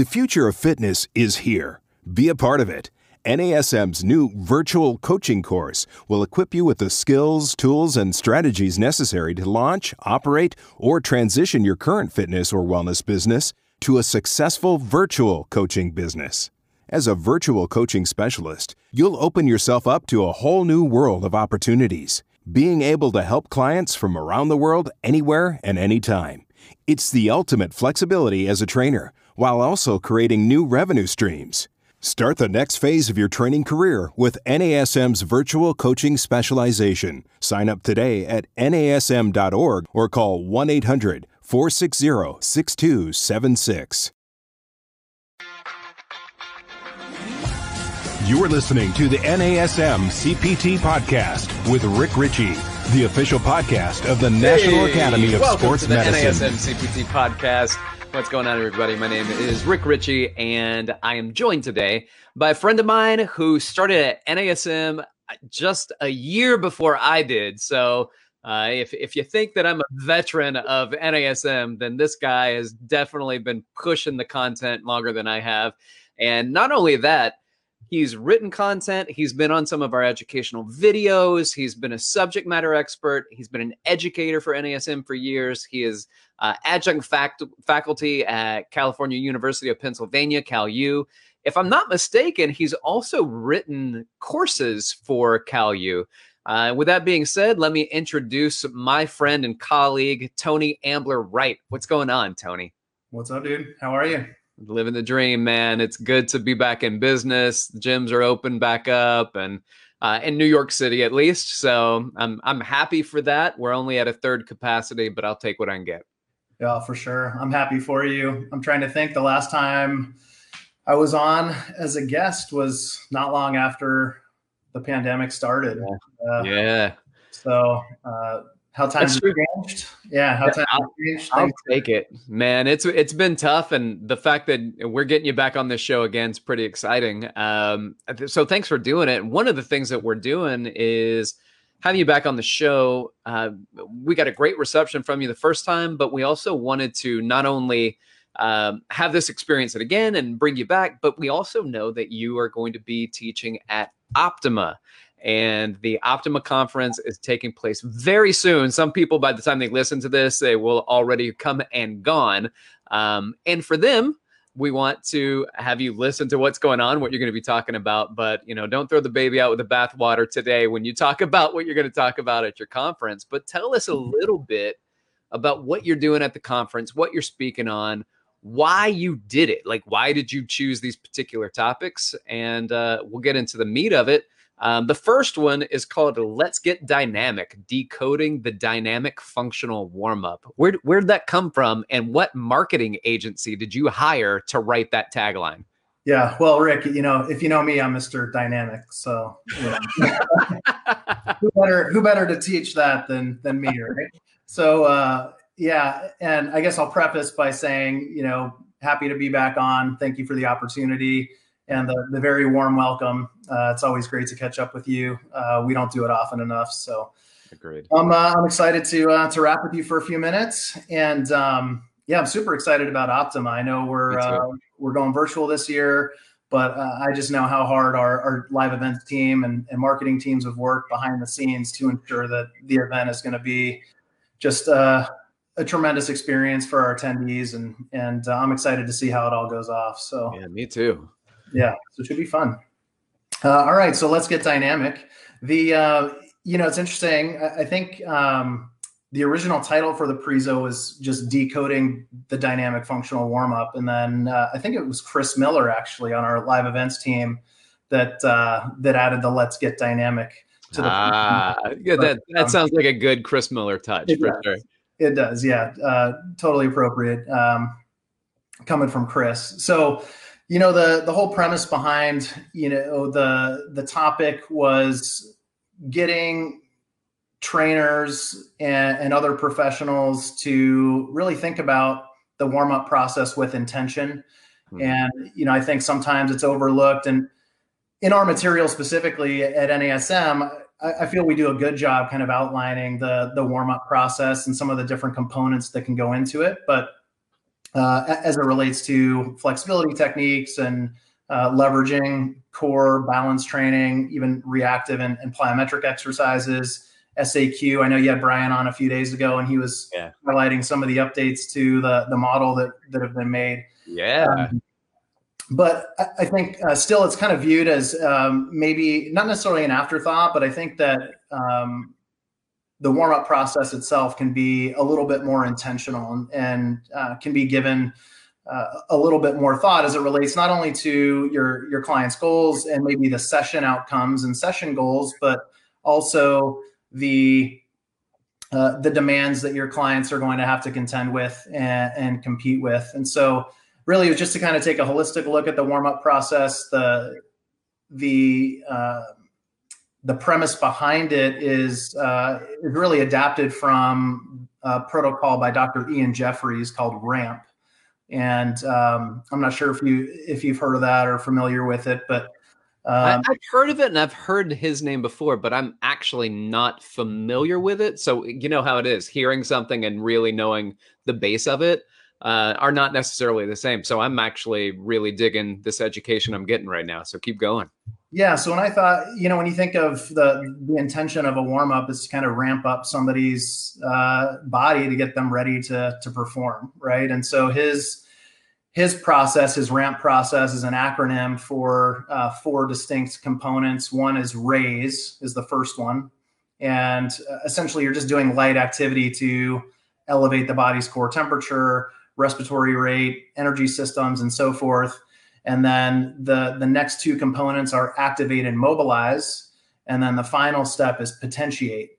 The future of fitness is here. Be a part of it. NASM's new virtual coaching course will equip you with the skills, tools, and strategies necessary to launch, operate, or transition your current fitness or wellness business to a successful virtual coaching business. As a virtual coaching specialist, you'll open yourself up to a whole new world of opportunities, being able to help clients from around the world anywhere and anytime. It's the ultimate flexibility as a trainer while also creating new revenue streams. Start the next phase of your training career with NASM's virtual coaching specialization. Sign up today at nasm.org or call 1 800 460 6276. You are listening to the NASM CPT podcast with Rick Richey, the official podcast of the National Hey, Academy of welcome Sports to the Medicine. NASM CPT podcast. What's going on, everybody? My name is Rick Richey, and I am joined today by a friend of mine who started at NASM just a year before I did. So, uh, if if you think that I'm a veteran of NASM, then this guy has definitely been pushing the content longer than I have. And not only that, He's written content. He's been on some of our educational videos. He's been a subject matter expert. He's been an educator for NASM for years. He is uh, adjunct fact- faculty at California University of Pennsylvania, CalU. If I'm not mistaken, he's also written courses for CalU. Uh, with that being said, let me introduce my friend and colleague, Tony Ambler Wright. What's going on, Tony? What's up, dude? How are you? living the dream, man. It's good to be back in business. The gyms are open back up, and uh, in New York City at least. So I'm I'm happy for that. We're only at a third capacity, but I'll take what I can get. Yeah, for sure. I'm happy for you. I'm trying to think the last time I was on as a guest was not long after the pandemic started. Yeah. Uh, yeah, So, uh, how times have changed? Yeah, how Yeah, times I'll- changed. I'll take it, man. It's it's been tough, and the fact that we're getting you back on this show again is pretty exciting. Um, so thanks for doing it. One of the things that we're doing is having you back on the show. Uh, we got a great reception from you the first time, but we also wanted to not only um, have this experience again and bring you back, but we also know that you are going to be teaching at Optima. And the Optima conference is taking place very soon. Some people, by the time they listen to this, they will already come and gone. Um, and for them, we want to have you listen to what's going on, what you're going to be talking about. But you know, don't throw the baby out with the bathwater today when you talk about what you're going to talk about at your conference. But tell us a little bit about what you're doing at the conference, what you're speaking on, why you did it. Like, why did you choose these particular topics? And uh, we'll get into the meat of it. Um, the first one is called Let's Get Dynamic Decoding the Dynamic Functional Warm Up. Where, where'd that come from? And what marketing agency did you hire to write that tagline? yeah. Well, Rick, you know, if you know me, I'm Mr. Dynamic. So, you know, who better who better to teach that than than me, right? So, uh, yeah, and I guess I'll preface by saying, you know, happy to be back on. Thank you for the opportunity and the, the very warm welcome. Uh, it's always great to catch up with you. Uh, we don't do it often enough, so Agreed. I'm uh, I'm excited to uh, to wrap with you for a few minutes, and um, yeah, I'm super excited about Optima. I know we're uh, we're going virtual this year, but uh, I just know how hard our, our live events team and, and marketing teams have worked behind the scenes to ensure that the event is going to be just uh, a tremendous experience for our attendees, and and uh, I'm excited to see how it all goes off. So Yeah, me too. yeah, so it should be fun. Uh, all right, so let's get dynamic. The uh, you know it's interesting. I, I think um, the original title for the prezo was just decoding the dynamic functional warm up, and then uh, I think it was Chris Miller actually on our live events team that uh, that added the let's get dynamic to the. Ah, yeah, that, that sounds like a good Chris Miller touch It for does. sure. It does, yeah, uh, totally appropriate. Um, coming from Chris, so you know the the whole premise behind you know the the topic was getting trainers and, and other professionals to really think about the warm up process with intention, Mhm. and you know I think sometimes it's overlooked and in our material specifically at NASM, I, I feel we do a good job kind of outlining the the warm up process and some of the different components that can go into it. But uh, as it relates to flexibility techniques and uh, leveraging core balance training, even reactive and, and, plyometric exercises. SAQ. I know you had Brian on a few days ago, and he was yeah. highlighting some of the updates to the the model that that have been made. Yeah. Um, but I think uh, still it's kind of viewed as um, maybe not necessarily an afterthought, but I think that um, the warm up process itself can be a little bit more intentional and, uh, can be given uh, a little bit more thought as it relates not only to your your client's goals and maybe the session outcomes and session goals, but also the uh, the demands that your clients are going to have to contend with and, and compete with. And so really it was just to kind of take a holistic look at the warm up process. The the uh, the premise behind it is uh, really adapted from a protocol by Dr. Ian Jeffreys called RAMP, and um, I'm not sure if you if you've heard of that or familiar with it, but um, I, have heard of it and I've heard his name before, but I'm actually not familiar with it. So you know how it is, hearing something and really knowing the base of it uh, are not necessarily the same. So I'm actually really digging this education I'm getting right now. So keep going. Yeah. So when I thought, you know, when you think of the the intention of a warm up is to kind of ramp up somebody's uh, body to get them ready to to perform, right? And so his his process, his ramp process, is an acronym for uh, four distinct components. One is RAISE, is the first one, and uh, essentially you're just doing light activity to elevate the body's core temperature respiratory rate, energy systems, and so forth. And then the, the next two components are activate and mobilize. And then the final step is potentiate.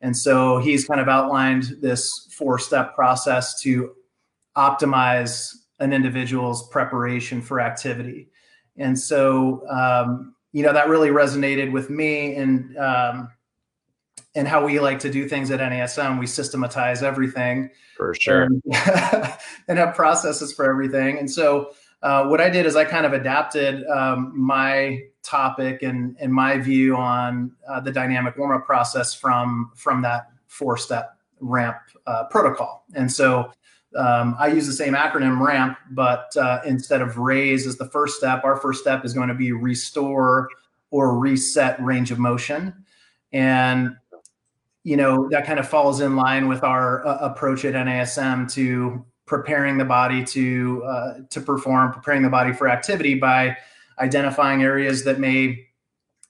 And so he's kind of outlined this four step process to optimize an individual's preparation for activity. And so, um, you know, that really resonated with me. And um, and how we like to do things at NASM. We systematize everything for sure, and, and have processes for everything. And so, uh, what I did is I kind of adapted um, my topic and and my view on uh, the dynamic warm up process from from that four step ramp uh, protocol. And so. Um, I use the same acronym RAMP, but uh, instead of raise as the first step, our first step is going to be restore or reset range of motion. And you know that kind of falls in line with our uh, approach at NASM to preparing the body to uh, to perform, preparing the body for activity by identifying areas that may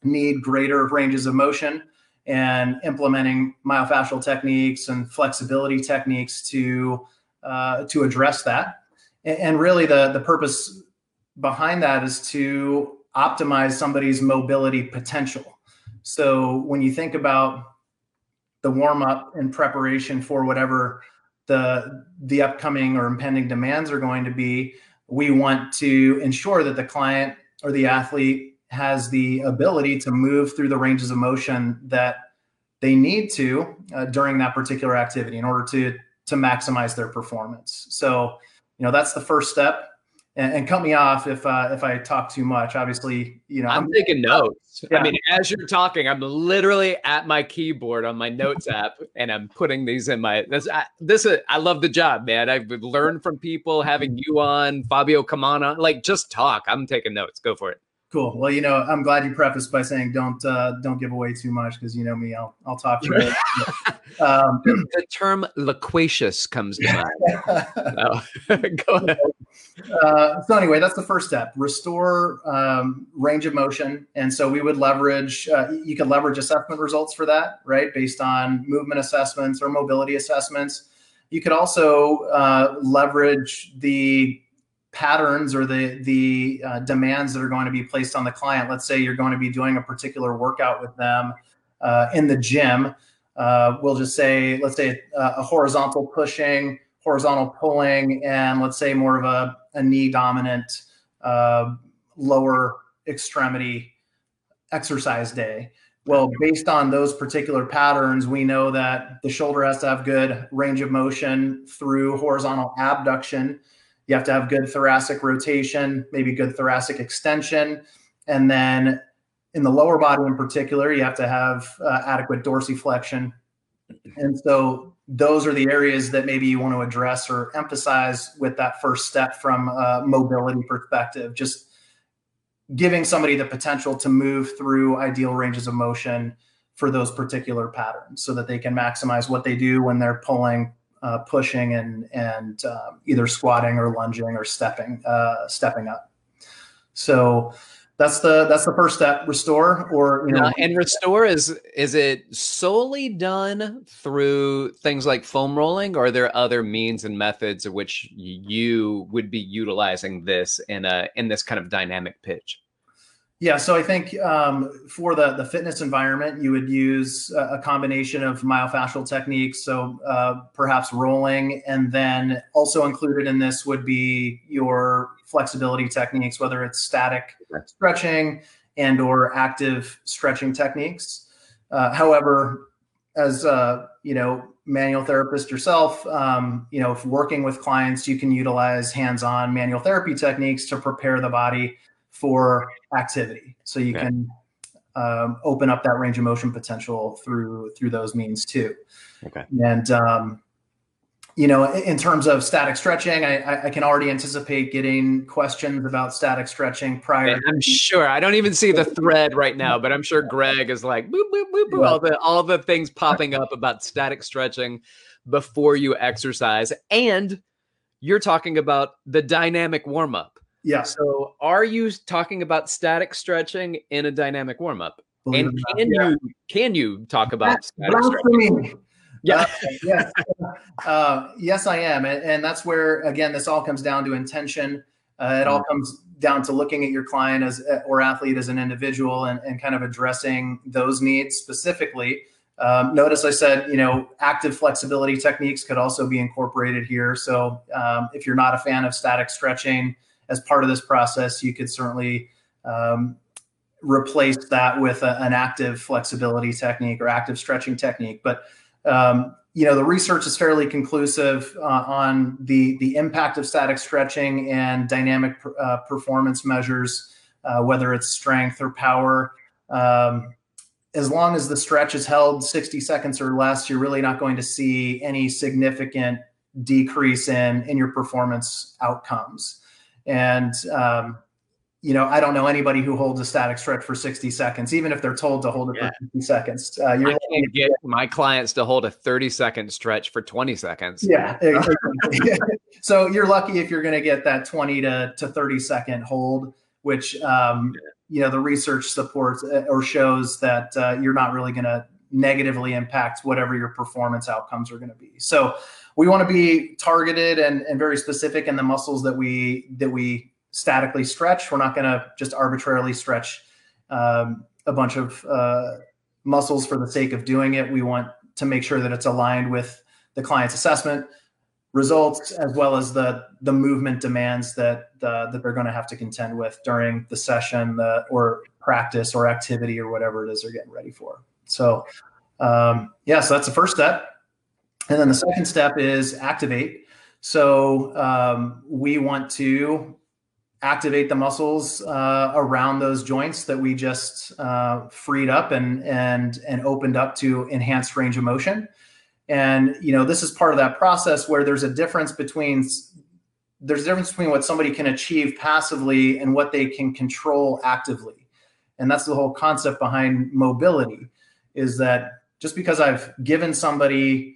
need greater ranges of motion and implementing myofascial techniques and flexibility techniques to uh, to address that. And really, the the purpose behind that is to optimize somebody's mobility potential. So when you think about the warm up and preparation for whatever the the upcoming or impending demands are going to be we want to ensure that the client or the athlete has the ability to move through the ranges of motion that they need to uh, during that particular activity in order to to maximize their performance. So you know that's the first step and, and cut me off if uh, if I talk too much. Obviously, you know, I'm, I'm taking notes. Yeah. I mean, as you're talking, I'm literally at my keyboard on my notes app, and I'm putting these in my. This I, this is, I love the job, man. I've learned from people having you on, Fabio Comana. Like, just talk. I'm taking notes. Go for it. Cool. Well, you know, I'm glad you prefaced by saying don't uh, don't give away too much because you know me, I'll I'll talk to you. um, the term loquacious comes to mind. no. Go ahead. Uh, so anyway, that's the first step: restore um, range of motion. And so we would leverage. Uh, you could leverage assessment results for that, right? Based on movement assessments or mobility assessments. You could also uh, leverage the patterns or the the uh, demands that are going to be placed on the client. Let's say you're going to be doing a particular workout with them uh, in the gym. Uh, we'll just say, let's say a, a, horizontal pushing, horizontal pulling, and let's say more of a, a knee dominant uh, lower extremity exercise day. Well, based on those particular patterns, we know that the shoulder has to have good range of motion through horizontal abduction you have to have good thoracic rotation, maybe good thoracic extension. And then in the lower body in particular, you have to have uh, adequate dorsiflexion. And so those are the areas that maybe you want to address or emphasize with that first step from a mobility perspective. Just giving somebody the potential to move through ideal ranges of motion for those particular patterns so that they can maximize what they do when they're pulling, uh, pushing, and and um, either squatting or lunging or stepping uh, stepping up. So that's the that's the first step. Restore or you know. And restore is is it solely done through things like foam rolling? Or are there other means and methods of which you would be utilizing this in a in this kind of dynamic pitch yeah, so I think um, for the the fitness environment, you would use a, a combination of myofascial techniques. So uh, perhaps rolling, and then also included in this would be your flexibility techniques, whether it's static stretching and or active stretching techniques. Uh, however, as uh, you know, manual therapist yourself, um, you know, if working with clients, you can utilize hands-on manual therapy techniques to prepare the body for activity. So you okay. can um, open up that range of motion potential through through those means too. Okay. And um, you know, in terms of static stretching, I, I, can already anticipate getting questions about static stretching prior. I'm sure. I don't even see the thread right now, but I'm sure Greg is like boop boop boop, boop all the all the things popping up about static stretching before you exercise, and you're talking about the dynamic warm up. Yeah. So are you talking about static stretching in a dynamic warm up? And can yeah. you can you talk about static stretching? Yeah. Uh, yes. Uh, yes, I am, and, and, that's where again this all comes down to intention. Uh, it all mm-hmm. comes down to looking at your client as or athlete as an individual and, and kind of addressing those needs specifically. Um, notice I said, you know, active flexibility techniques could also be incorporated here. So um, if you're not a fan of static stretching, as part of this process, you could certainly um, replace that with a, an active flexibility technique or active stretching technique. But um, you know, the research is fairly conclusive uh, on the the impact of static stretching and dynamic uh, performance measures, uh, whether it's strength or power. Um, as long as the stretch is held 60 seconds or less, you're really not going to see any significant decrease in in your performance outcomes. And um, you know, I don't know anybody who holds a static stretch for 60 seconds, even if they're told to hold it yeah. for 50 seconds. Uh, you're I can't get my clients to hold a 30 second stretch for 20 seconds. Yeah. so you're lucky if you're going to get that 20 to, to 30 second hold, which, um, you know, the research supports uh, or shows that uh, you're not really going to negatively impact whatever your performance outcomes are going to be. So we want to be targeted and, and very specific in the muscles that we that we statically stretch. We're not going to just arbitrarily stretch um, a bunch of uh, muscles for the sake of doing it. We want to make sure that it's aligned with the client's assessment results as well as the the movement demands that uh, that they're going to have to contend with during the session the, or practice or activity or whatever it is they're getting ready for. So um, yeah, so that's the first step. And then the second step is activate. So um, we want to activate the muscles uh, around those joints that we just uh, freed up and and and opened up to enhanced range of motion. And you know this is part of that process where there's a difference between there's a difference between what somebody can achieve passively and what they can control actively. And that's the whole concept behind mobility is that just because I've given somebody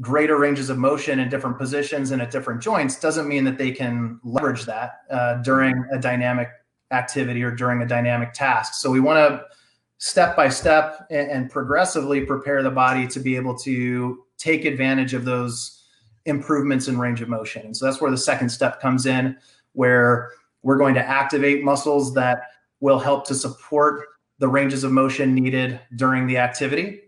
greater ranges of motion in different positions and at different joints doesn't mean that they can leverage that uh, during a dynamic activity or during a dynamic task. So we want to step by step and, and, progressively prepare the body to be able to take advantage of those improvements in range of motion. And so that's where the second step comes in, where we're going to activate muscles that will help to support the ranges of motion needed during the activity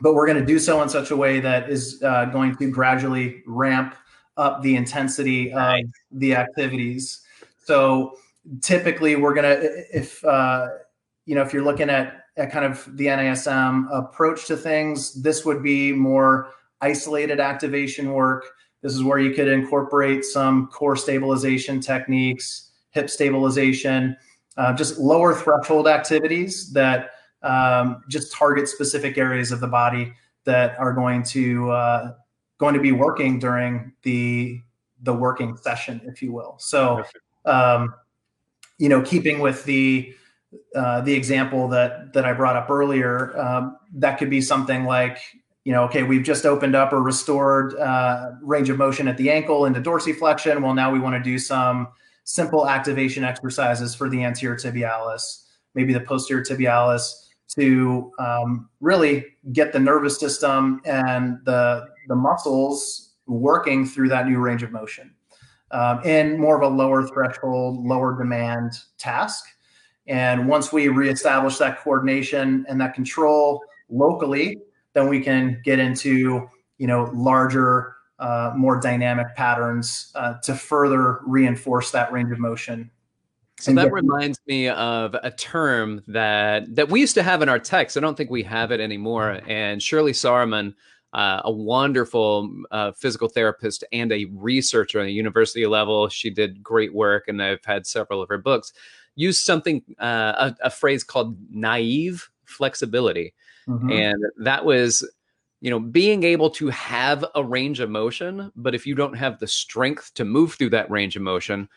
but we're going to do so in such a way that is uh, going to gradually ramp up the intensity of the activities. So typically, we're going to if uh, you know if you're looking at at kind of the NASM approach to things, this would be more isolated activation work. This is where you could incorporate some core stabilization techniques, hip stabilization, uh, just lower threshold activities that um, just target specific areas of the body that are going to uh, going to be working during the the working session, if you will. So, um, you know, keeping with the uh, the example that that I brought up earlier, um, that could be something like, you know, okay, we've just opened up or restored uh, range of motion at the ankle into dorsiflexion. Well, now we want to do some simple activation exercises for the anterior tibialis, maybe the posterior tibialis, to um, really get the nervous system and the the muscles working through that new range of motion um, in more of a lower threshold, lower demand task. And once we reestablish that coordination and that control locally, then we can get into you know larger, uh, more dynamic patterns uh, to further reinforce that range of motion. So that reminds me of a term that that we used to have in our text. I don't think we have it anymore. And Shirley Sahrmann, uh, a wonderful uh, physical therapist and a researcher on a university level, she did great work, and I've had several of her books used something uh, a, a, phrase called naive flexibility mm-hmm. and that was you know being able to have a range of motion but if you don't have the strength to move through that range of motion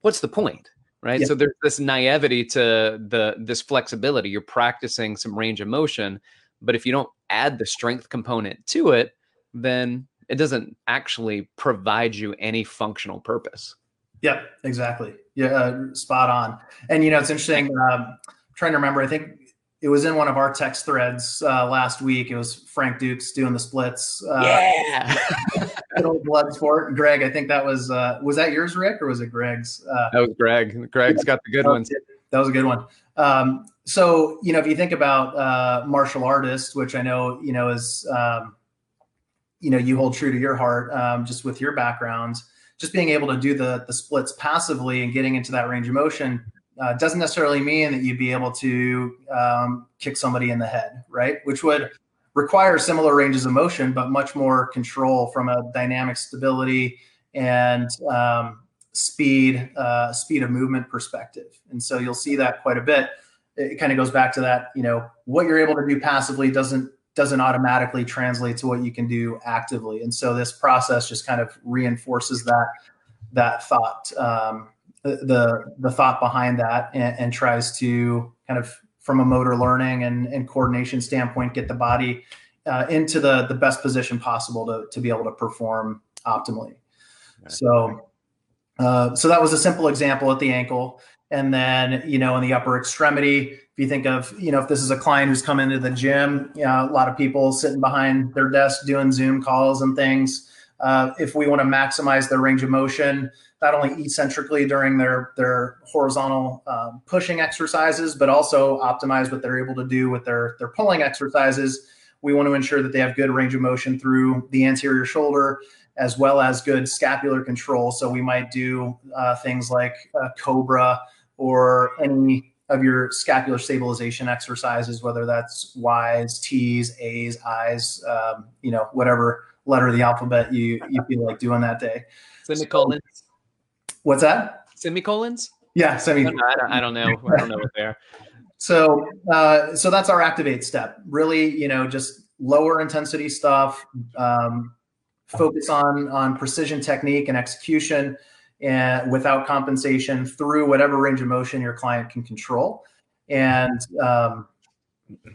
what's the point right yeah. so there's this naivety to the this flexibility you're practicing some range of motion but if you don't add the strength component to it then it doesn't actually provide you any functional purpose yeah exactly yeah, uh, spot on. And you know, it's interesting. Um, trying to remember. I think it was in one of our text threads uh, last week. It was Frank Dux doing the splits. Uh, yeah. good old blood sport. Greg, I think that was uh, was that yours, Rick, or was it Greg's? Uh, that was Greg. Greg's got the good that ones. That was a good one. Um, so you know, if you think about uh, martial artists, which I know you know is um, you know you hold true to your heart, um, just with your background just being able to do the the splits passively and getting into that range of motion uh, doesn't necessarily mean that you'd be able to um, kick somebody in the head, right? Which would require similar ranges of motion, but much more control from a dynamic stability and um, speed, uh, speed of movement perspective. And so you'll see that quite a bit. It kind of goes back to that, you know, what you're able to do passively doesn't doesn't automatically translate to what you can do actively. And so this process just kind of reinforces that that thought, um, the the thought behind that, and, and, tries to kind of from a motor learning and, and coordination standpoint, get the body uh, into the the best position possible to to be able to perform optimally. Right. So. Uh, so that was a simple example at the ankle, and then you know in the upper extremity, if you think of, you know, if this is a client who's come into the gym, you know, a lot of people sitting behind their desk doing Zoom calls and things. Uh, if we want to maximize their range of motion, not only eccentrically during their their horizontal uh, pushing exercises, but also optimize what they're able to do with their their pulling exercises. We want to ensure that they have good range of motion through the anterior shoulder, as well as good scapular control. So we might do uh, things like Cobra or any of your scapular stabilization exercises, whether that's Y's, T's, A's, I's, um, you know, whatever letter of the alphabet you you feel like doing that day. So, what's that? Semicolons. Yeah, semi. I don't, I don't know. I don't know what they are. So, uh, so that's our activate step. Really, you know, just lower intensity stuff. Um, focus on on precision technique and execution and without compensation through whatever range of motion your client can control. And um,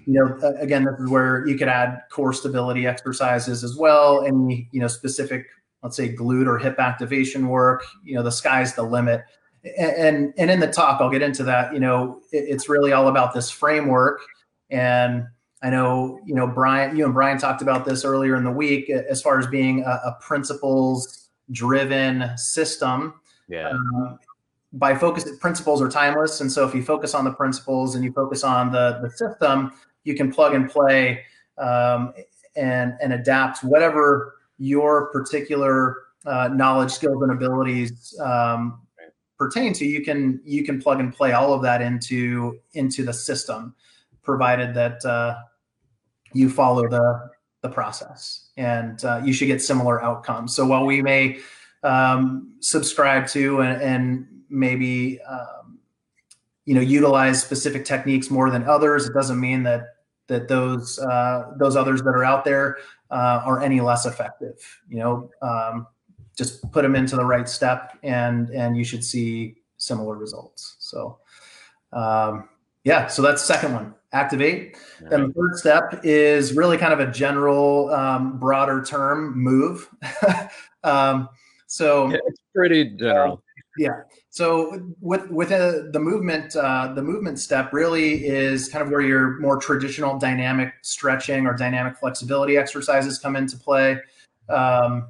you know, again, this is where you could add core stability exercises as well, and you know, specific, let's say, glute or hip activation work. You know, the sky's the limit. And and in the talk, I'll get into that. You know, it's really all about this framework. And I know, you know, Brian, you and Brian talked about this earlier in the week as far as being a, a principles driven system. Yeah. Um, by focus, principles are timeless, and so if you focus on the principles and you focus on the the system, you can plug and play um, and and adapt whatever your particular uh, knowledge, skills, and abilities um, pertain to. You can you can plug and play all of that into into the system, provided that uh, you follow the the process, and uh, you should get similar outcomes. So while we may um, subscribe to and, and maybe um, you know utilize specific techniques more than others, it doesn't mean that that those uh, those others that are out there uh, are any less effective. You know, um, just put them into the right step, and and you should see similar results. So, um, yeah, so that's the second one. Activate. Right. Then the third step is really kind of a general, um, broader term move. um, so yeah, it's pretty general. Yeah. So with with a, the movement, uh, the movement step really is kind of where your more traditional dynamic stretching or dynamic flexibility exercises come into play. Um,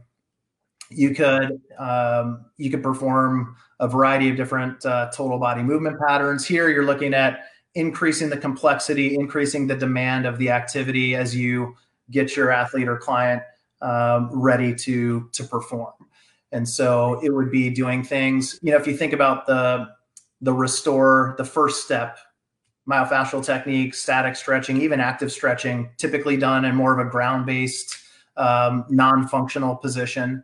you could um, you could perform a variety of different uh, total body movement patterns. Here, you're looking at increasing the complexity, increasing the demand of the activity as you get your athlete or client um, ready to to perform. And so it would be doing things. You know, if you think about the the restore, the first step, myofascial technique, static stretching, even active stretching, typically done in more of a ground based, um, non functional position.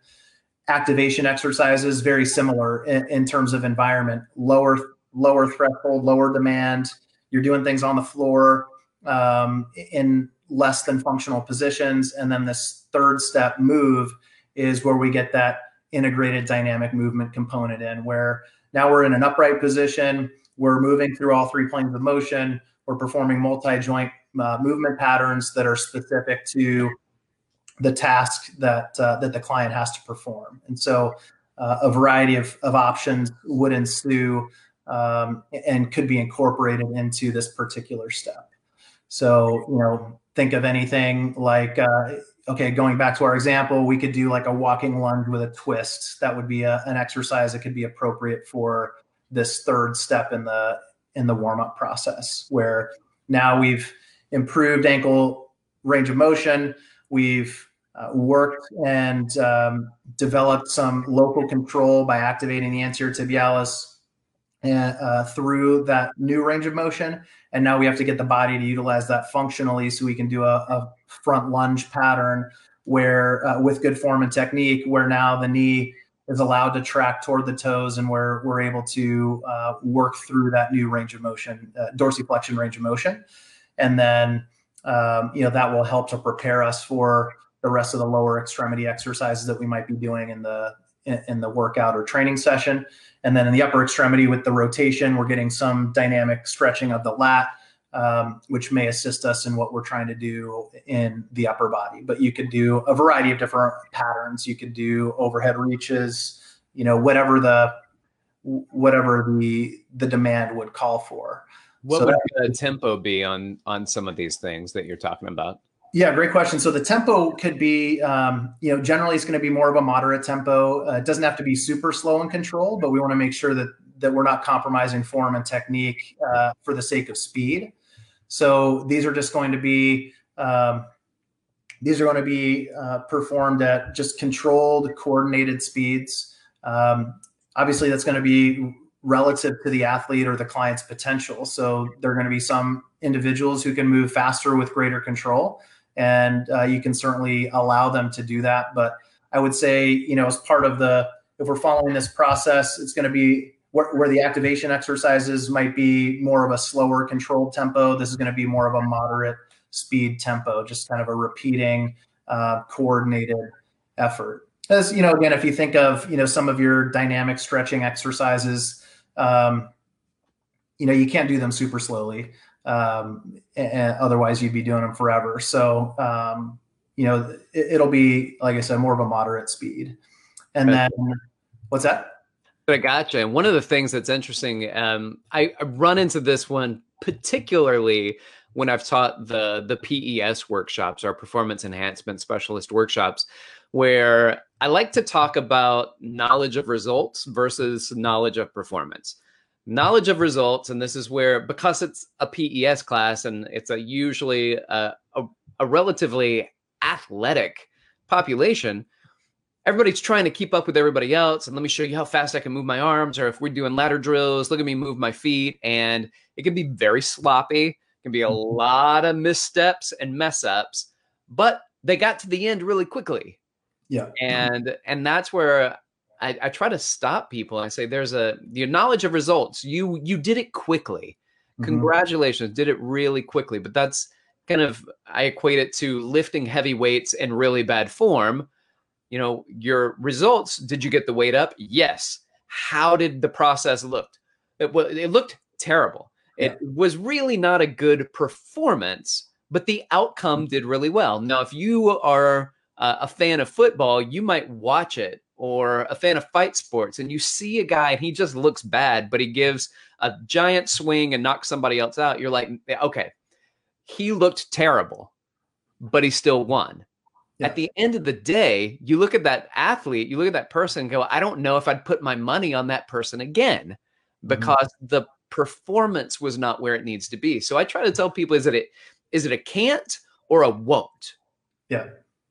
Activation exercises very similar in, in, terms of environment. Lower lower threshold lower demand. You're doing things on the floor um, in less than functional positions. And then this third step move is where we get that integrated dynamic movement component in where now we're in an upright position we're moving through all three planes of motion we're performing multi-joint uh, movement patterns that are specific to the task that uh, that the client has to perform. And so, uh, a variety of, of options would ensue um, and could be incorporated into this particular step. So, you know, think of anything like, uh, okay, going back to our example, we could do like a walking lunge with a twist. That would be a, an exercise that could be appropriate for this third step in the in the warm up process, where now we've improved ankle range of motion. We've uh, worked and um, developed some local control by activating the anterior tibialis uh, through that new range of motion. And now we have to get the body to utilize that functionally so we can do a, a front lunge pattern where, uh, with good form and technique, where now the knee is allowed to track toward the toes and where we're able to uh, work through that new range of motion, uh, dorsiflexion range of motion. And then, um, you know, that will help to prepare us for the rest of the lower extremity exercises that we might be doing in the in, in the workout or training session. And then in the upper extremity with the rotation, we're getting some dynamic stretching of the lat, um, which may assist us in what we're trying to do in the upper body. But you could do a variety of different patterns. You could do overhead reaches, you know, whatever the whatever the the demand would call for. What so would the tempo be on on some of these things that you're talking about? Yeah, great question. So the tempo could be, um, you know, generally it's going to be more of a moderate tempo. Uh, it doesn't have to be super slow and controlled, but we want to make sure that that we're not compromising form and technique uh, for the sake of speed. So these are just going to be um, these are going to be uh, performed at just controlled, coordinated speeds. Um, obviously, that's going to be relative to the athlete or the client's potential. So there are going to be some individuals who can move faster with greater control and uh, you can certainly allow them to do that. But I would say, you know, as part of the, if we're following this process, it's going to be where, where, the activation exercises might be more of a slower controlled tempo. This is going to be more of a moderate speed tempo, just kind of a repeating, uh, coordinated effort. As you know, again, if you think of you know some of your dynamic stretching exercises, um, you know you can't do them super slowly um, and otherwise you'd be doing them forever. So, um, you know, it, will be, like I said, more of a moderate speed. And then what's that? I gotcha. And one of the things that's interesting, um, I, I run into this one particularly when I've taught the the PES workshops, our performance enhancement specialist workshops, where I like to talk about knowledge of results versus knowledge of performance knowledge of results and this is where because it's a pes class and it's a usually a, a, a, relatively athletic population everybody's trying to keep up with everybody else and let me show you how fast i can move my arms or if we're doing ladder drills look at me move my feet and it can be very sloppy it can be a mm-hmm. lot of missteps and mess ups but they got to the end really quickly yeah and and that's where I, I try to stop people. I say there's a your knowledge of results. You you did it quickly. Mm-hmm. Congratulations, did it really quickly. But that's kind of I equate it to lifting heavy weights in really bad form. You know, your results, did you get the weight up? Yes. How did the process look? It, it looked terrible. It yeah. was really not a good performance, but the outcome did really well. Now, if you are uh, a fan of football, you might watch it or a fan of fight sports and you see a guy and he just looks bad, but he gives a giant swing and knocks somebody else out. You're like, okay, he looked terrible, but he still won. Yeah. At the end of the day, you look at that athlete, you look at that person and go, I don't know if I'd put my money on that person again mm-hmm. because mm-hmm. the performance was not where it needs to be. So I try to tell people is it a, is it a can't or a won't? Yeah.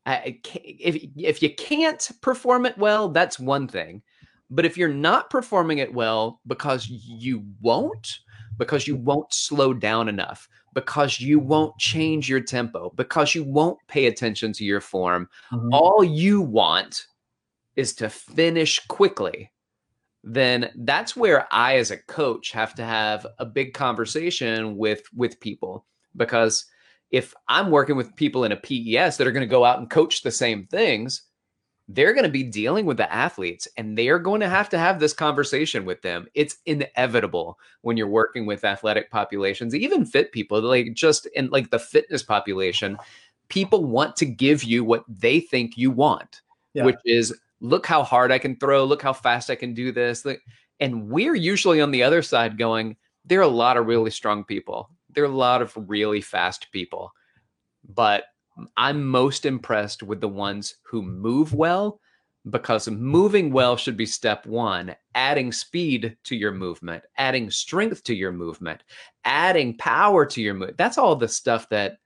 I, if if you can't perform it well, that's one thing. But if you're not performing it well because you won't, because you won't slow down enough, because you won't change your tempo, because you won't pay attention to your form, mm-hmm. all you want is to finish quickly, then that's where I as a coach have to have a big conversation with with people because if I'm working with people in a PES that are going to go out and coach the same things, they're going to be dealing with the athletes and they are going to have to have this conversation with them. It's inevitable when you're working with athletic populations, even fit people, like just in like the fitness population, people want to give you what they think you want, yeah. which is look how hard I can throw, look how fast I can do this. And we're usually on the other side going, there are a lot of really strong people. There are a lot of really fast people. But I'm most impressed with the ones who move well because moving well should be step one adding speed to your movement adding strength to your movement adding power to your movement that's all the stuff that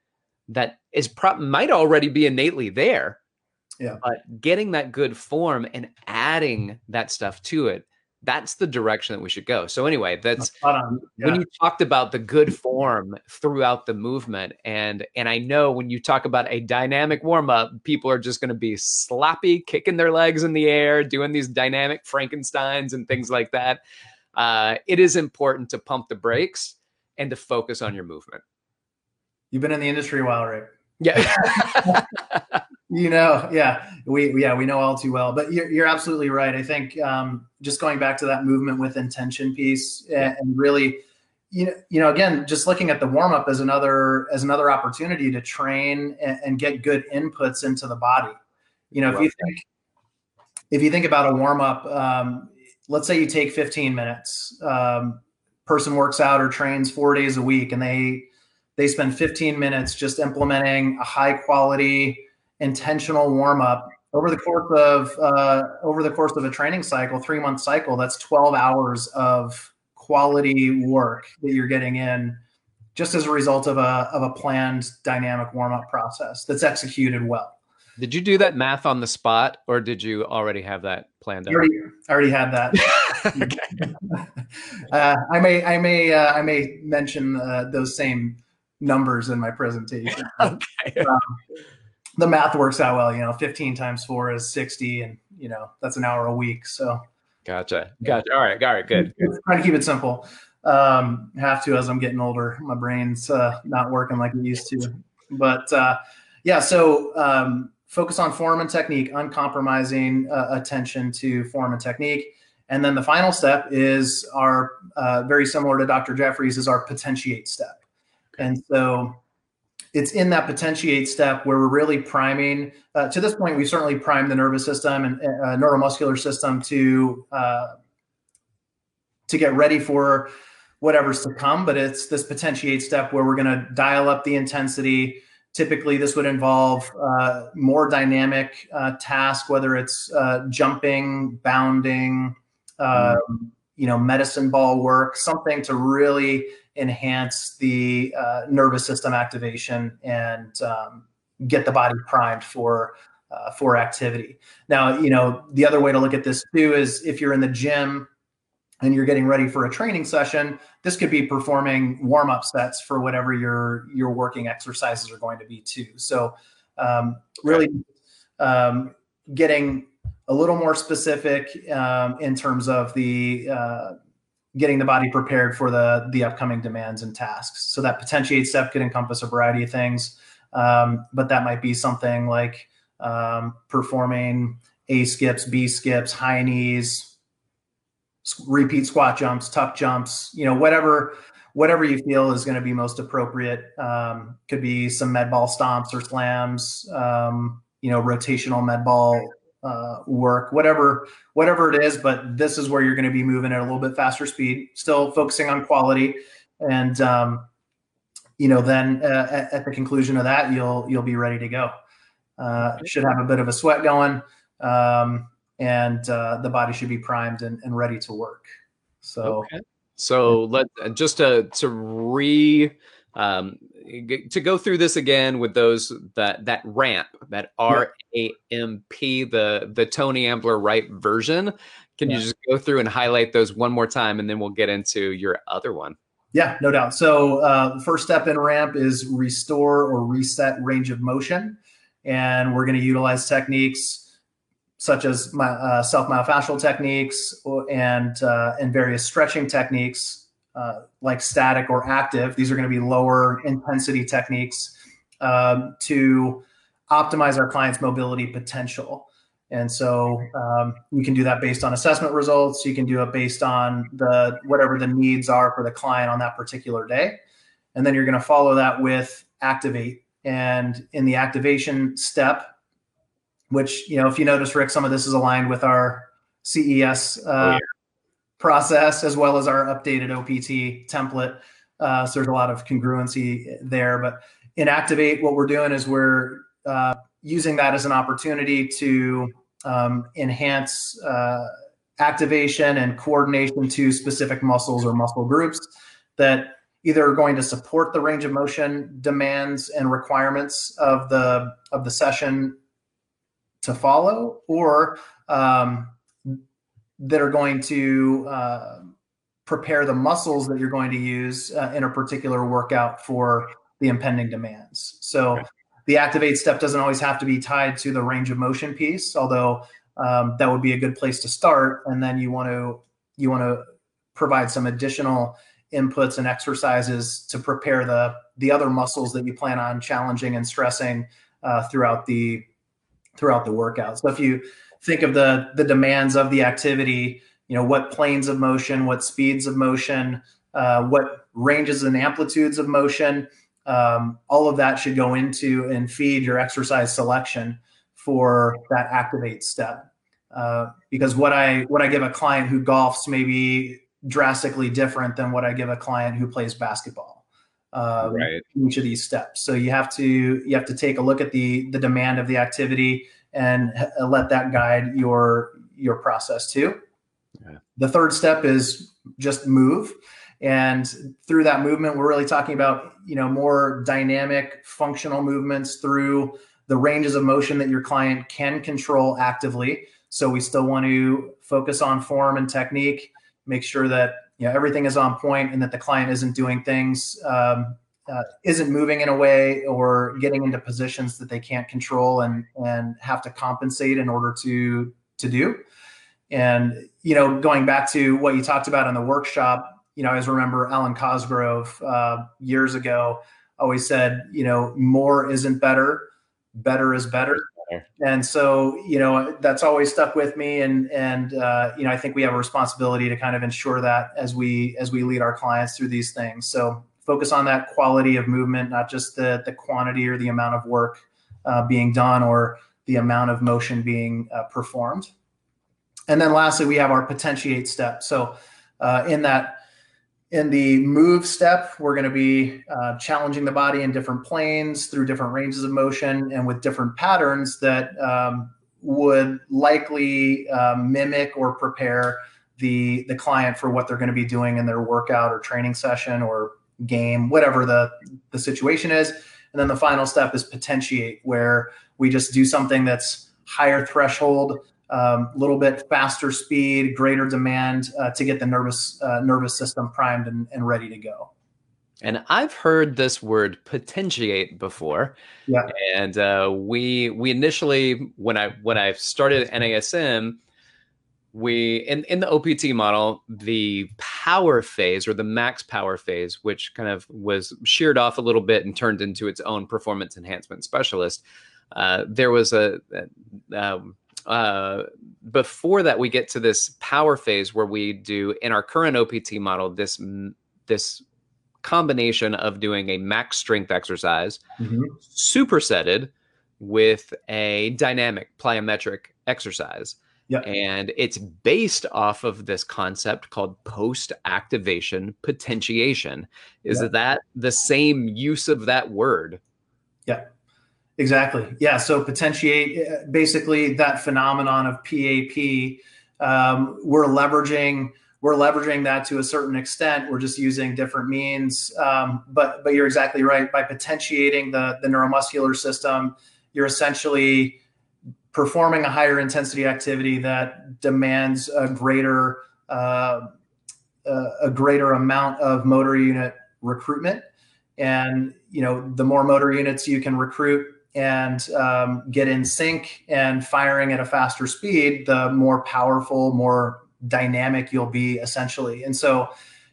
that is pro- might already be innately there yeah but getting that good form and adding that stuff to it that's the direction that we should go. So anyway, that's yeah. when you talked about the good form throughout the movement, and and I know when you talk about a dynamic warm up, people are just going to be sloppy, kicking their legs in the air, doing these dynamic Frankenstein's and things like that. Uh, it is important to pump the brakes and to focus on your movement. You've been in the industry a while, right? Yeah. you know, yeah, we yeah we know all too well. But you're you're absolutely right. I think um, just going back to that movement with intention piece and, and really, you know, you know, again, just looking at the warm up as another as another opportunity to train and, and, get good inputs into the body. You know, if you think if you think about a warm up, um, let's say you take 15 minutes. Um, person works out or trains four days a week, and they they spend 15 minutes just implementing a high quality intentional warm up over the course of uh, over the course of a training cycle, three month cycle. That's 12 hours of quality work that you're getting in just as a result of a of a planned dynamic warm up process that's executed well. Did you do that math on the spot, or did you already have that planned out? I already, I already had that. uh, I may, I may, uh, I may mention uh, those same numbers in my presentation. okay. Um, the math works out well. You know, 15 times four is 60, and you know that's an hour a week. So. Gotcha. Gotcha. All right. All right. Good. Trying to keep it simple. Um, have to as I'm getting older. My brain's uh, not working like it used to. But uh, yeah, so um, focus on form and technique, uncompromising uh, attention to form and technique. And then the final step is our uh, very similar to Dr. Jeffreys is our potentiate step. And so it's in that potentiate step where we're really priming. Uh, to this point, we've certainly primed the nervous system and uh, neuromuscular system to uh, to get ready for whatever's to come. But it's this potentiate step where we're going to dial up the intensity. Typically, this would involve uh, more dynamic uh, task, whether it's uh, jumping, bounding, mm-hmm. You know, medicine ball work, something to really enhance the uh, nervous system activation and um, get the body primed for uh, for activity. Now, you know, the other way to look at this too is if you're in the gym and you're getting ready for a training session, this could be performing warm up sets for whatever your your working exercises are going to be too. So, um, really um, getting a little more specific um, in terms of the uh, getting the body prepared for the the upcoming demands and tasks. So that potentiate step could encompass a variety of things, um, but that might be something like um, performing A skips, B skips, high knees, repeat squat jumps, tuck jumps, you know, whatever whatever you feel is going to be most appropriate. Um, could be some med ball stomps or slams, um, you know, rotational med ball uh, work, whatever whatever it is. But this is where you're going to be moving at a little bit faster speed, still focusing on quality, and um, you know, then uh, at, at, the conclusion of that, you'll you'll be ready to go. Uh, should have a bit of a sweat going, um, and uh, the body should be primed and, and ready to work. So. Okay. So let just to to re um, to go through this again with those that that ramp that R A M P the the Tony Ambler Wright version. Can yeah. you just go through and highlight those one more time, and then we'll get into your other one. Yeah, no doubt. So uh, first step in ramp is restore or reset range of motion, and we're going to utilize techniques such as my, uh, self myofascial techniques and uh, and various stretching techniques uh, like static or active. These are going to be lower intensity techniques um, to optimize our client's mobility potential. And so um, you can do that based on assessment results. You can do it based on the whatever the needs are for the client on that particular day. And then you're going to follow that with activate. And in the activation step, which you know, if you notice, Rick, some of this is aligned with our CES uh, oh, yeah process as well as our updated OPT template. Uh, so there's a lot of congruency there. But in Activate, what we're doing is we're uh, using that as an opportunity to um, enhance uh, activation and coordination to specific muscles or muscle groups that either are going to support the range of motion demands and requirements of the of the session to follow, or um, that are going to uh, prepare the muscles that you're going to use uh, in a particular workout for the impending demands. So the activate step doesn't always have to be tied to the range of motion piece, although um, that would be a good place to start. And then you want to you want to provide some additional inputs and exercises to prepare the the other muscles that you plan on challenging and stressing uh, throughout the throughout the workout. So if you think of the the demands of the activity you know what planes of motion what speeds of motion uh, what ranges and amplitudes of motion um, all of that should go into and feed your exercise selection for that activate step. Uh, because what i what i give a client who golfs may be drastically different than what i give a client who plays basketball um, right. each of these steps. So you have to you have to take a look at the the demand of the activity and let that guide your your process too. Yeah. The third step is just move. And through that movement, we're really talking about, you know, more dynamic functional movements through the ranges of motion that your client can control actively. So we still want to focus on form and technique, make sure that you know everything is on point and that the client isn't doing things um, uh, isn't moving in a way or getting into positions that they can't control and and have to compensate in order to to do. And you know going back to what you talked about in the workshop you know i always remember Alwyn Cosgrove uh, years ago always said you know more isn't better better is better. And so you know that's always stuck with me and and uh, you know i think we have a responsibility to kind of ensure that as we as we lead our clients through these things. So focus on that quality of movement, not just the the quantity or the amount of work uh, being done or the amount of motion being uh, performed. And then lastly, we have our potentiate step. So uh, in that in the move step, we're going to be uh, challenging the body in different planes through different ranges of motion and with different patterns that um, would likely uh, mimic or prepare the the client for what they're going to be doing in their workout or training session or game, whatever the, the situation is. And then the final step is potentiate, where we just do something that's higher threshold, a um, little bit faster speed, greater demand uh, to get the nervous uh, nervous system primed and, and ready to go. And I've heard this word potentiate before. Yeah. And uh, we we initially when I when I started NASM, we in in the OPT model, the power phase or the max power phase, which kind of was sheared off a little bit and turned into its own performance enhancement specialist. Uh, there was a, um, uh, before that we get to this power phase where we do in our current OPT model this this combination of doing a max strength exercise mm-hmm. supersetted with a dynamic plyometric exercise Yep. And it's based off of this concept called post activation potentiation. Is yep. that the same use of that word? Yeah, exactly. Yeah. So, potentiate uh, basically that phenomenon of PAP. Um, we're leveraging we're leveraging that to a certain extent. We're just using different means. Um, but but you're exactly right. By potentiating the the neuromuscular system, you're essentially performing a higher intensity activity that demands a greater uh, a greater amount of motor unit recruitment. And you know the more motor units you can recruit and um, get in sync and firing at a faster speed the more powerful more dynamic you'll be essentially. And so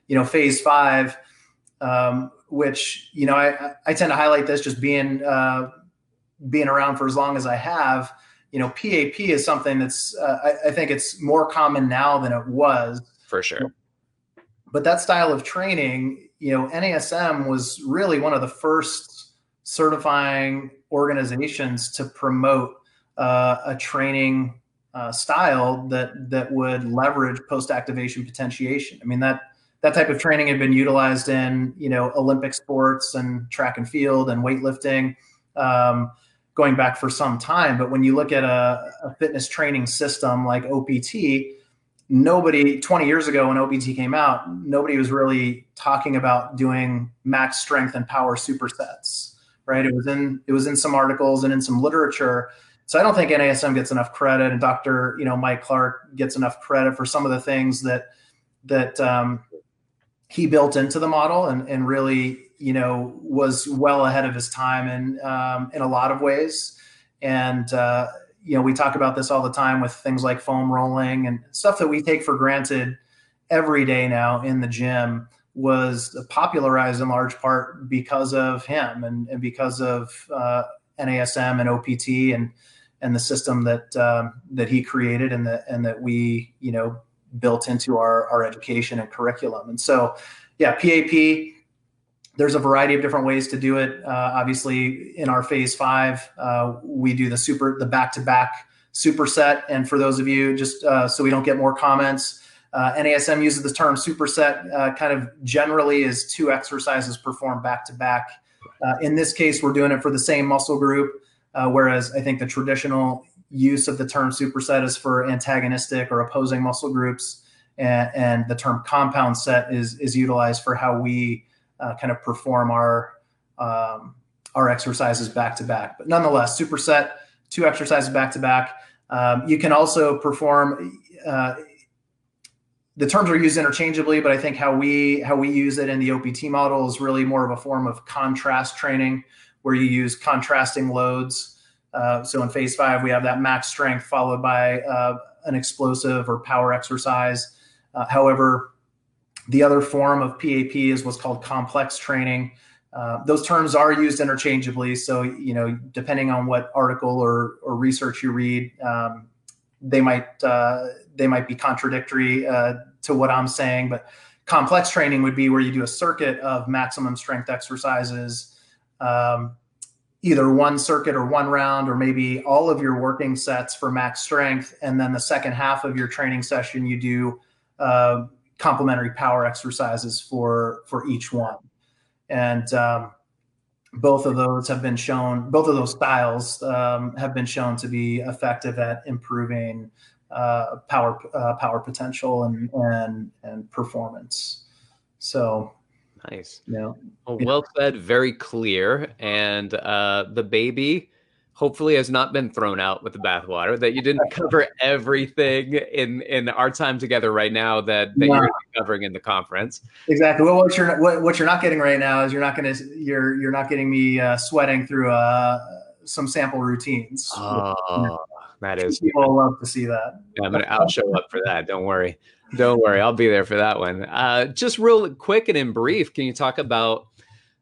you know phase five um, which you know I, I tend to highlight this just being uh, being around for as long as i have you know, PAP is something that's uh, I, I, think it's more common now than it was for sure. But that style of training, you know, NASM was really one of the first certifying organizations to promote uh, a training uh, style that that would leverage post activation potentiation. I mean that that type of training had been utilized in you know Olympic sports and track and field and weightlifting. Um, going back for some time. But when you look at a, a fitness training system like OPT, nobody 20 years ago when OPT came out, nobody was really talking about doing max strength and power supersets, right? It was in it was in some articles and in some literature. So I don't think NASM gets enough credit, and Dr. You know Mike Clark gets enough credit for some of the things that that um, he built into the model and, and really you know, was well ahead of his time in um, in a lot of ways. And uh, you know, we talk about this all the time with things like foam rolling and stuff that we take for granted every day now in the gym was popularized in large part because of him and, and because of uh, NASM and OPT and and the system that um, that he created and that and that we you know built into our our education and curriculum. And so, yeah, PAP there's a variety of different ways to do it. Uh, obviously, in our phase five, uh, we do the super, the back to back superset. And for those of you, just uh, so we don't get more comments, uh, NASM uses the term superset uh, kind of generally as two exercises performed back to back. Uh, in this case, we're doing it for the same muscle group, whereas I think the traditional use of the term superset is for antagonistic or opposing muscle groups, and, and the term compound set is is utilized for how we uh, kind of perform our um, our exercises back to back. But nonetheless, superset two exercises back to back. Um, you can also perform. Uh, the terms are used interchangeably, but I think how we how we use it in the OPT model is really more of a form of contrast training, where you use contrasting loads. Uh, so in phase five, we have that max strength followed by uh, an explosive or power exercise. Uh, however, the other form of PAP is what's called complex training. Uh, those terms are used interchangeably. So, you know, depending on what article or, or research you read, um, they might uh, they might be contradictory uh, to what I'm saying. But complex training would be where you do a circuit of maximum strength exercises, um, either one circuit or one round, or maybe all of your working sets for max strength, and then the second half of your training session you do uh, complementary power exercises for for each one. And um, both of those have been shown both of those styles um, have been shown to be effective at improving uh, power uh, power potential and and and performance. So nice. yeah. Well, well said very clear. And uh, the baby hopefully has not been thrown out with the bathwater that you didn't cover everything in in our time together right now that, that you're covering in the conference exactly well what you're what, what you're not getting right now is you're not to you're you're not getting me uh, sweating through uh, some sample routines oh, That is people love to see that. Yeah, I'm gonna I'll show up for that. Don't worry. Don't worry. I'll be there for that one. Uh, just real quick and in brief, can you talk about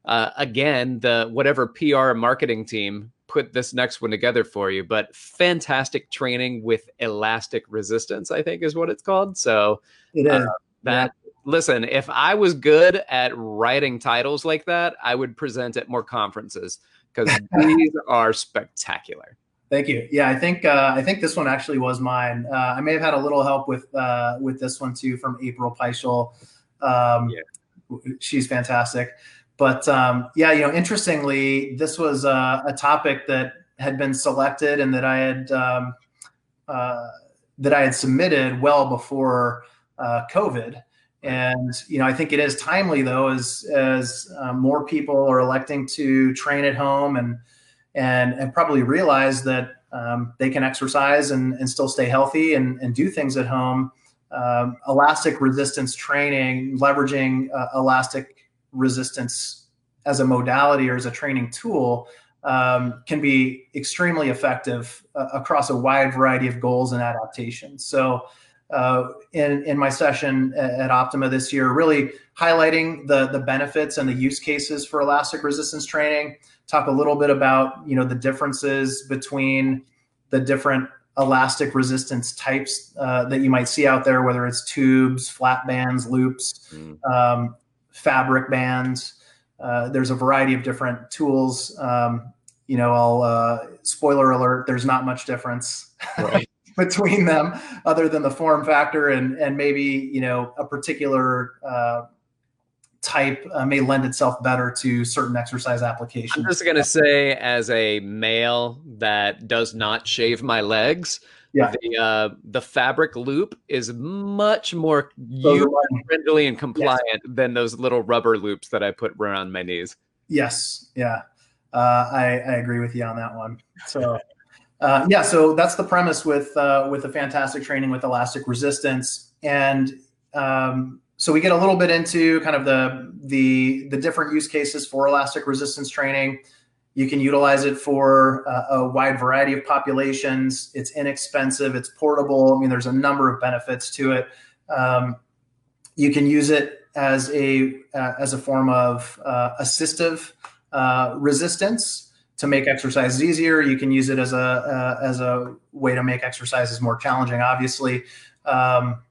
uh, again the whatever PR marketing team put this next one together for you? But fantastic training with elastic resistance, I think is what it's called. So it is. Uh, that yeah. listen, if I was good at writing titles like that, I would present at more conferences because these are spectacular. Thank you. Yeah, I think uh, I think this one actually was mine. Uh, I may have had a little help with uh, with this one too from April Peischel. Um, yeah. She's fantastic. But um, yeah, you know, interestingly, this was uh, a topic that had been selected and that I had um, uh, that I had submitted well before uh, COVID. And you know, I think it is timely though, as as more people are electing to train at home and and, and probably realize that um, they can exercise and, and still stay healthy and, and do things at home. Um, elastic resistance training, leveraging uh, elastic resistance as a modality or as a training tool um, can be extremely effective uh, across a wide variety of goals and adaptations. So, uh, in in my session at Optima this year, really highlighting the the benefits and the use cases for elastic resistance training, talk a little bit about you know the differences between the different elastic resistance types uh, that you might see out there, whether it's tubes, flat bands, loops, mm. um, fabric bands. Uh, there's a variety of different tools. Um, you know, I'll uh, spoiler alert. There's not much difference right. between them, other than the form factor and and maybe you know a particular uh, type uh, may lend itself better to certain exercise applications. I'm just going to say, as a male that does not shave my legs, yeah. the uh, the fabric loop is much more user friendly and compliant yes. than those little rubber loops that I put around my knees. Yes, yeah, uh, I, I agree with you on that one. So. Uh, yeah, so that's the premise with uh, with the fantastic training with elastic resistance, and um, so we get a little bit into kind of the the the different use cases for elastic resistance training. You can utilize it for uh, a wide variety of populations. It's inexpensive. It's portable. I mean, there's a number of benefits to it. Um, you can use it as a uh, as a form of uh, assistive uh, resistance to make exercises easier. You can use it as a uh, as a way to make exercises more challenging. Obviously. Um,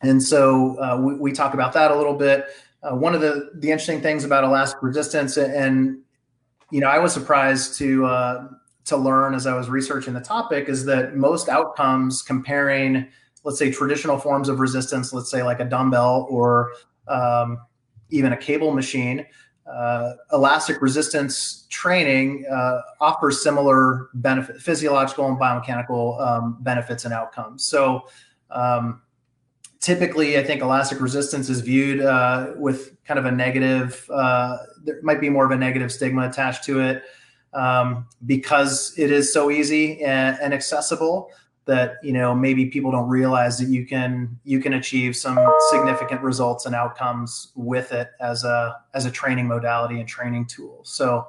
and so uh, we, we, talk about that a little bit. One of the, the interesting things about elastic resistance, and you know, I was surprised to uh, to learn as I was researching the topic, is that most outcomes comparing, let's say, traditional forms of resistance, let's say like a dumbbell or um, even a cable machine, uh, elastic resistance training uh, offers similar benefit, physiological and biomechanical um, benefits and outcomes. So. Um, typically, I think elastic resistance is viewed uh, with kind of a negative. Uh, there might be more of a negative stigma attached to it um, because it is so easy and, and, accessible that you know maybe people don't realize that you can you can achieve some significant results and outcomes with it as a as a training modality and training tool. So.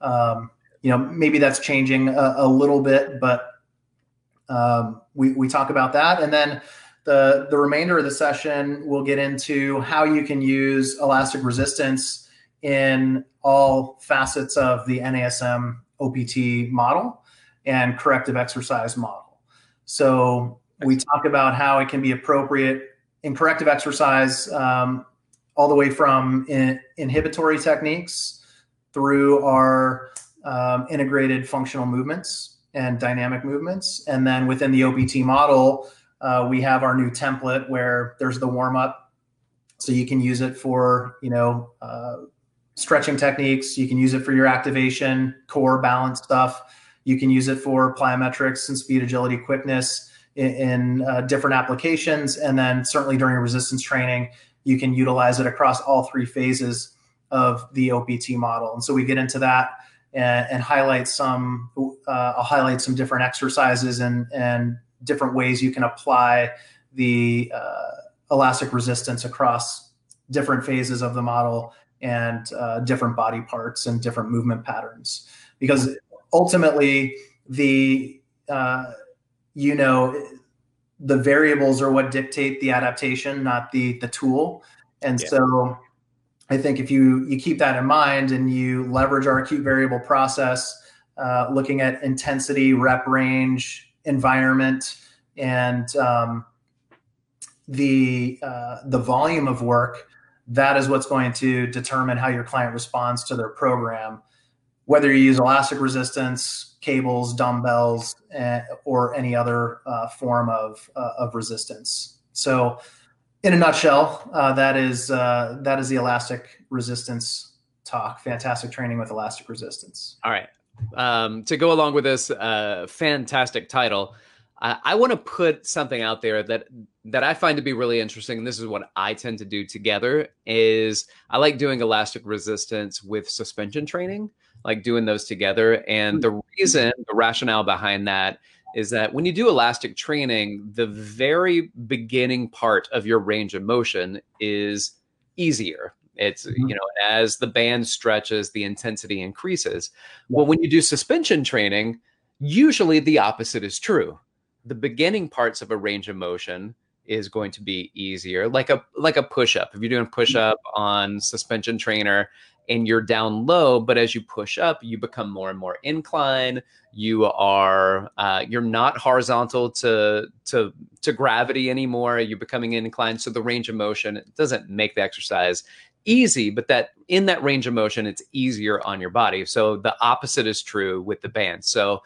Um, you know, maybe that's changing a, a little bit, but um, we, we talk about that. And then the, the remainder of the session, we'll get into how you can use elastic resistance in all facets of the NASM OPT model and corrective exercise model. So we talk about how it can be appropriate in corrective exercise, um, all the way from in, inhibitory techniques through our um, integrated functional movements and dynamic movements. And then within the OPT model, uh, we have our new template where there's the warm up, so you can use it for you know uh, stretching techniques. You can use it for your activation, core balance stuff. You can use it for plyometrics and speed, agility, quickness in, in uh, different applications, and then certainly during resistance training, you can utilize it across all three phases of the OPT model. And so we get into that and, and highlight some. Uh, I'll highlight some different exercises and and different ways you can apply the uh, elastic resistance across different phases of the model and uh, different body parts and different movement patterns. Because ultimately, the uh, you know, the variables are what dictate the adaptation, not the the tool. And yeah. so I think if you you keep that in mind and you leverage our acute variable process, uh, looking at intensity, rep range, environment, and um, the uh, the volume of work, that is what's going to determine how your client responds to their program. Whether you use elastic resistance, cables, dumbbells, uh, or any other uh, form of uh, of resistance. So in a nutshell, uh, that is uh, that is the elastic resistance talk. Fantastic training with elastic resistance. All right. Um, to go along with this uh, fantastic title, I want to put something out there that that I find to be really interesting. And this is what I tend to do together. Is I like doing elastic resistance with suspension training, like doing those together. And hmm. the reason, the rationale behind that is that when you do elastic training, the very beginning part of your range of motion is easier. It's, mm-hmm. you know, as the band stretches, the intensity increases. Yeah. Well, when you do suspension training, usually the opposite is true. The beginning parts of a range of motion is going to be easier like a like a push up if you're doing push up on suspension trainer and you're down low but as you push up you become more and more incline you are uh, you're not horizontal to to to gravity anymore you're becoming inclined so the range of motion doesn't make the exercise easy but that in that range of motion it's easier on your body. So the opposite is true with the band. So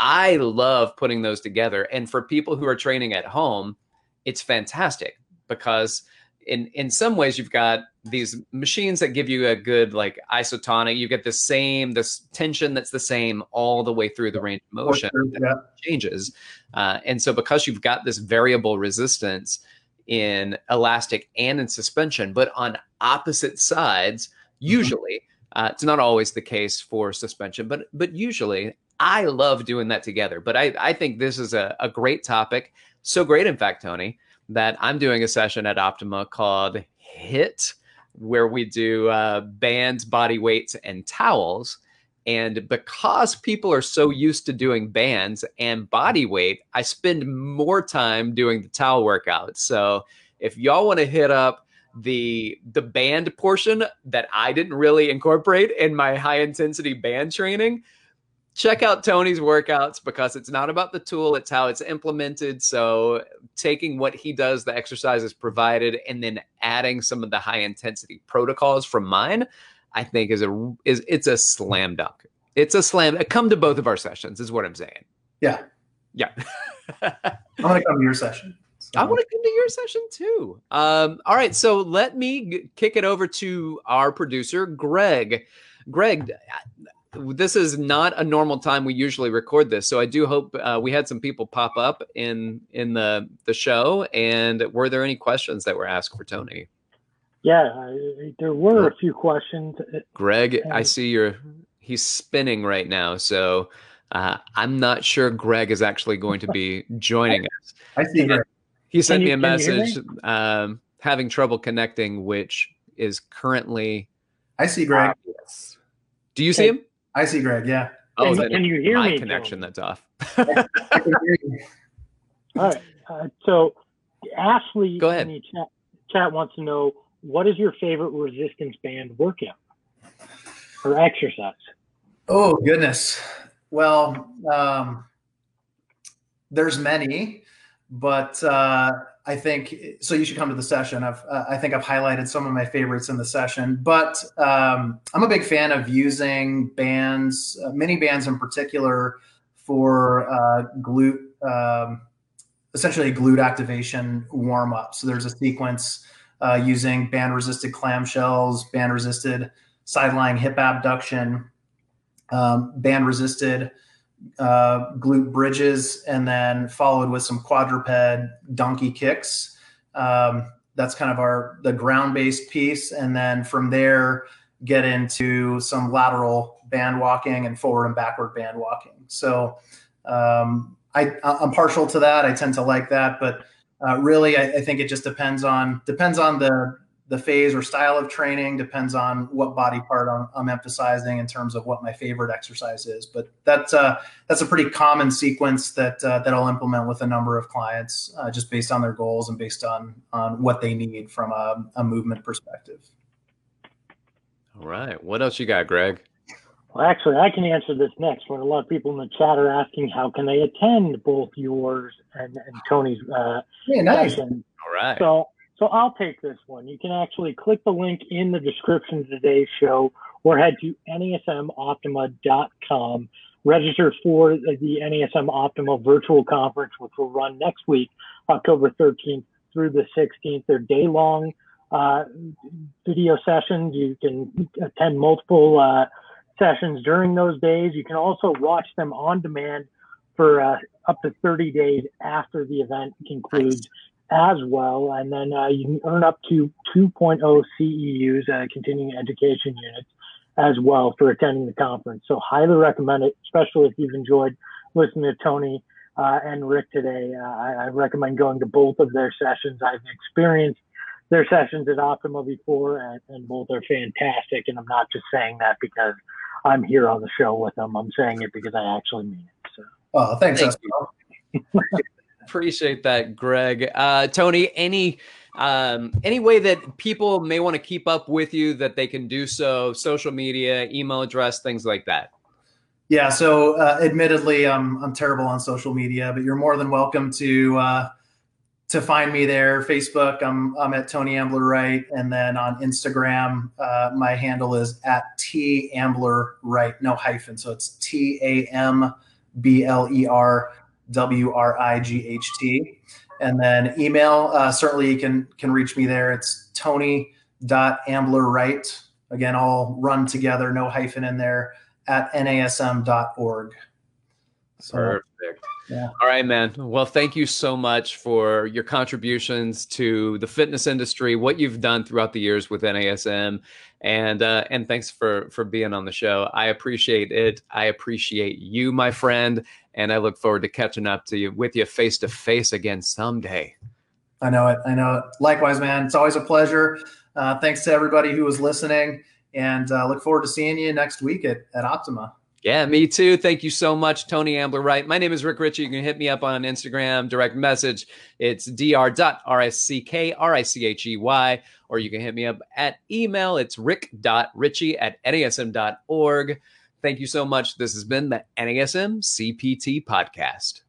i love putting those together. And for people who are training at home it's fantastic because in in some ways you've got these machines that give you a good like isotonic you get the same this tension that's the same all the way through the range of motion. yeah. changes. Uh, and so because you've got this variable resistance in elastic and in suspension but on opposite sides mm-hmm. usually uh, it's not always the case for suspension but but usually i love doing that together but i i think this is a, a great topic so great in fact tony that I'm doing a session at Optima called HIT, where we do uh, bands, body weights, and towels. And because people are so used to doing bands and body weight, I spend more time doing the towel workout. So if y'all want to hit up the the band portion that I didn't really incorporate in my high intensity band training, check out Tony's workouts because it's not about the tool, it's how it's implemented. So, taking what he does, the exercises provided, and then adding some of the high intensity protocols from mine, I think is a is it's a slam dunk. It's a slam. Come to both of our sessions, is what I'm saying. Yeah. Yeah. I want to come to your session. So. I want to come to your session too. Um, all right, so let me g- kick it over to our producer, Greg. Greg, this is not a normal time we usually record this so i do hope uh, we had some people pop up in in the the show and were there any questions that were asked for tony yeah there were a few questions greg and... i see you're he's spinning right now so uh, i'm not sure greg is actually going to be joining us i see greg. he sent you, me a message me? Um, having trouble connecting which is currently i see greg yes do you see him I see Greg. Yeah. Oh, can, can you hear my me? connection that's off. All right. Uh, so Ashley Go ahead. in the chat, chat wants to know what is your favorite resistance band workout or exercise? Oh goodness. Well, um, there's many, but uh, I think so. You should come to the session. I've uh, I think I've highlighted some of my favorites in the session, but um, I'm a big fan of using bands, uh, mini bands in particular, for uh, glute, um, essentially glute activation warm up. So there's a sequence uh, using band resisted clamshells, band resisted side lying hip abduction, um, band resisted uh, glute bridges, and then followed with some quadruped donkey kicks. Um, that's kind of our the ground based piece, and then from there get into some lateral band walking and forward and backward band walking. So um, I, I'm partial to that. I tend to like that, but uh, really, I, I, think it just depends on depends on the the phase or style of training depends on what body part I'm, I'm, emphasizing in terms of what my favorite exercise is. But that's uh, that's a pretty common sequence that uh, that I'll implement with a number of clients, uh, just based on their goals and based on on what they need from a, a movement perspective. All right, what else you got, Greg? Well, actually, I can answer this next. When a lot of people in the chat are asking how can they attend both yours and, and Tony's uh, yeah, nice. session. All right. So so I'll take this one. You can actually click the link in the description of today's show or head to nasmoptima.com. Register for the NASM Optima virtual conference, which will run next week, October 13th through the 16th. They're day long uh, video sessions. You can attend multiple uh, sessions during those days. You can also watch them on demand for uh, up to 30 days after the event concludes as well. And then uh, you can earn up to 2.0 CEUs, uh, continuing education units, as well for attending the conference. So highly recommend it, especially if you've enjoyed listening to Tony uh, and Rick today. Uh, I, I, recommend going to both of their sessions. I've experienced their sessions at Optima before, and, and both are fantastic. And I'm not just saying that because I'm here on the show with them. I'm saying it because I actually mean it. So. Oh, thanks. Thank Appreciate that, Greg. Uh, Tony, any um, any way that people may want to keep up with you that they can do so? Social media, email address, things like that. Yeah. So, uh, admittedly, I'm I'm terrible on social media, but you're more than welcome to uh, to find me there. Facebook, I'm I'm at Tony Ambler Wright, and then on Instagram, uh, my handle is at T Ambler Wright, no hyphen. So it's T A M B L E R W R I G H T. And then email, uh, certainly you can can reach me there. It's tony ambler tony.amblerwright. Again, all run together, no hyphen in there, at nasm.org. So, Perfect. Yeah. All right, man. Well, thank you so much for your contributions to the fitness industry, what you've done throughout the years with NASM, and uh, and thanks for for being on the show. I appreciate it. I appreciate you, my friend, and I look forward to catching up to you with you face to face again someday. I know it. I know it. Likewise, man. It's always a pleasure. Uh, thanks to everybody who was listening, and uh, look forward to seeing you next week at at Optima. Yeah, me too. Thank you so much, Tony Ambler Wright. My name is Rick Richey. You can hit me up on Instagram, direct message. It's dr.rschey, or you can hit me up at email. It's rick.richey at nasm.org. Thank you so much. This has been the NASM CPT podcast.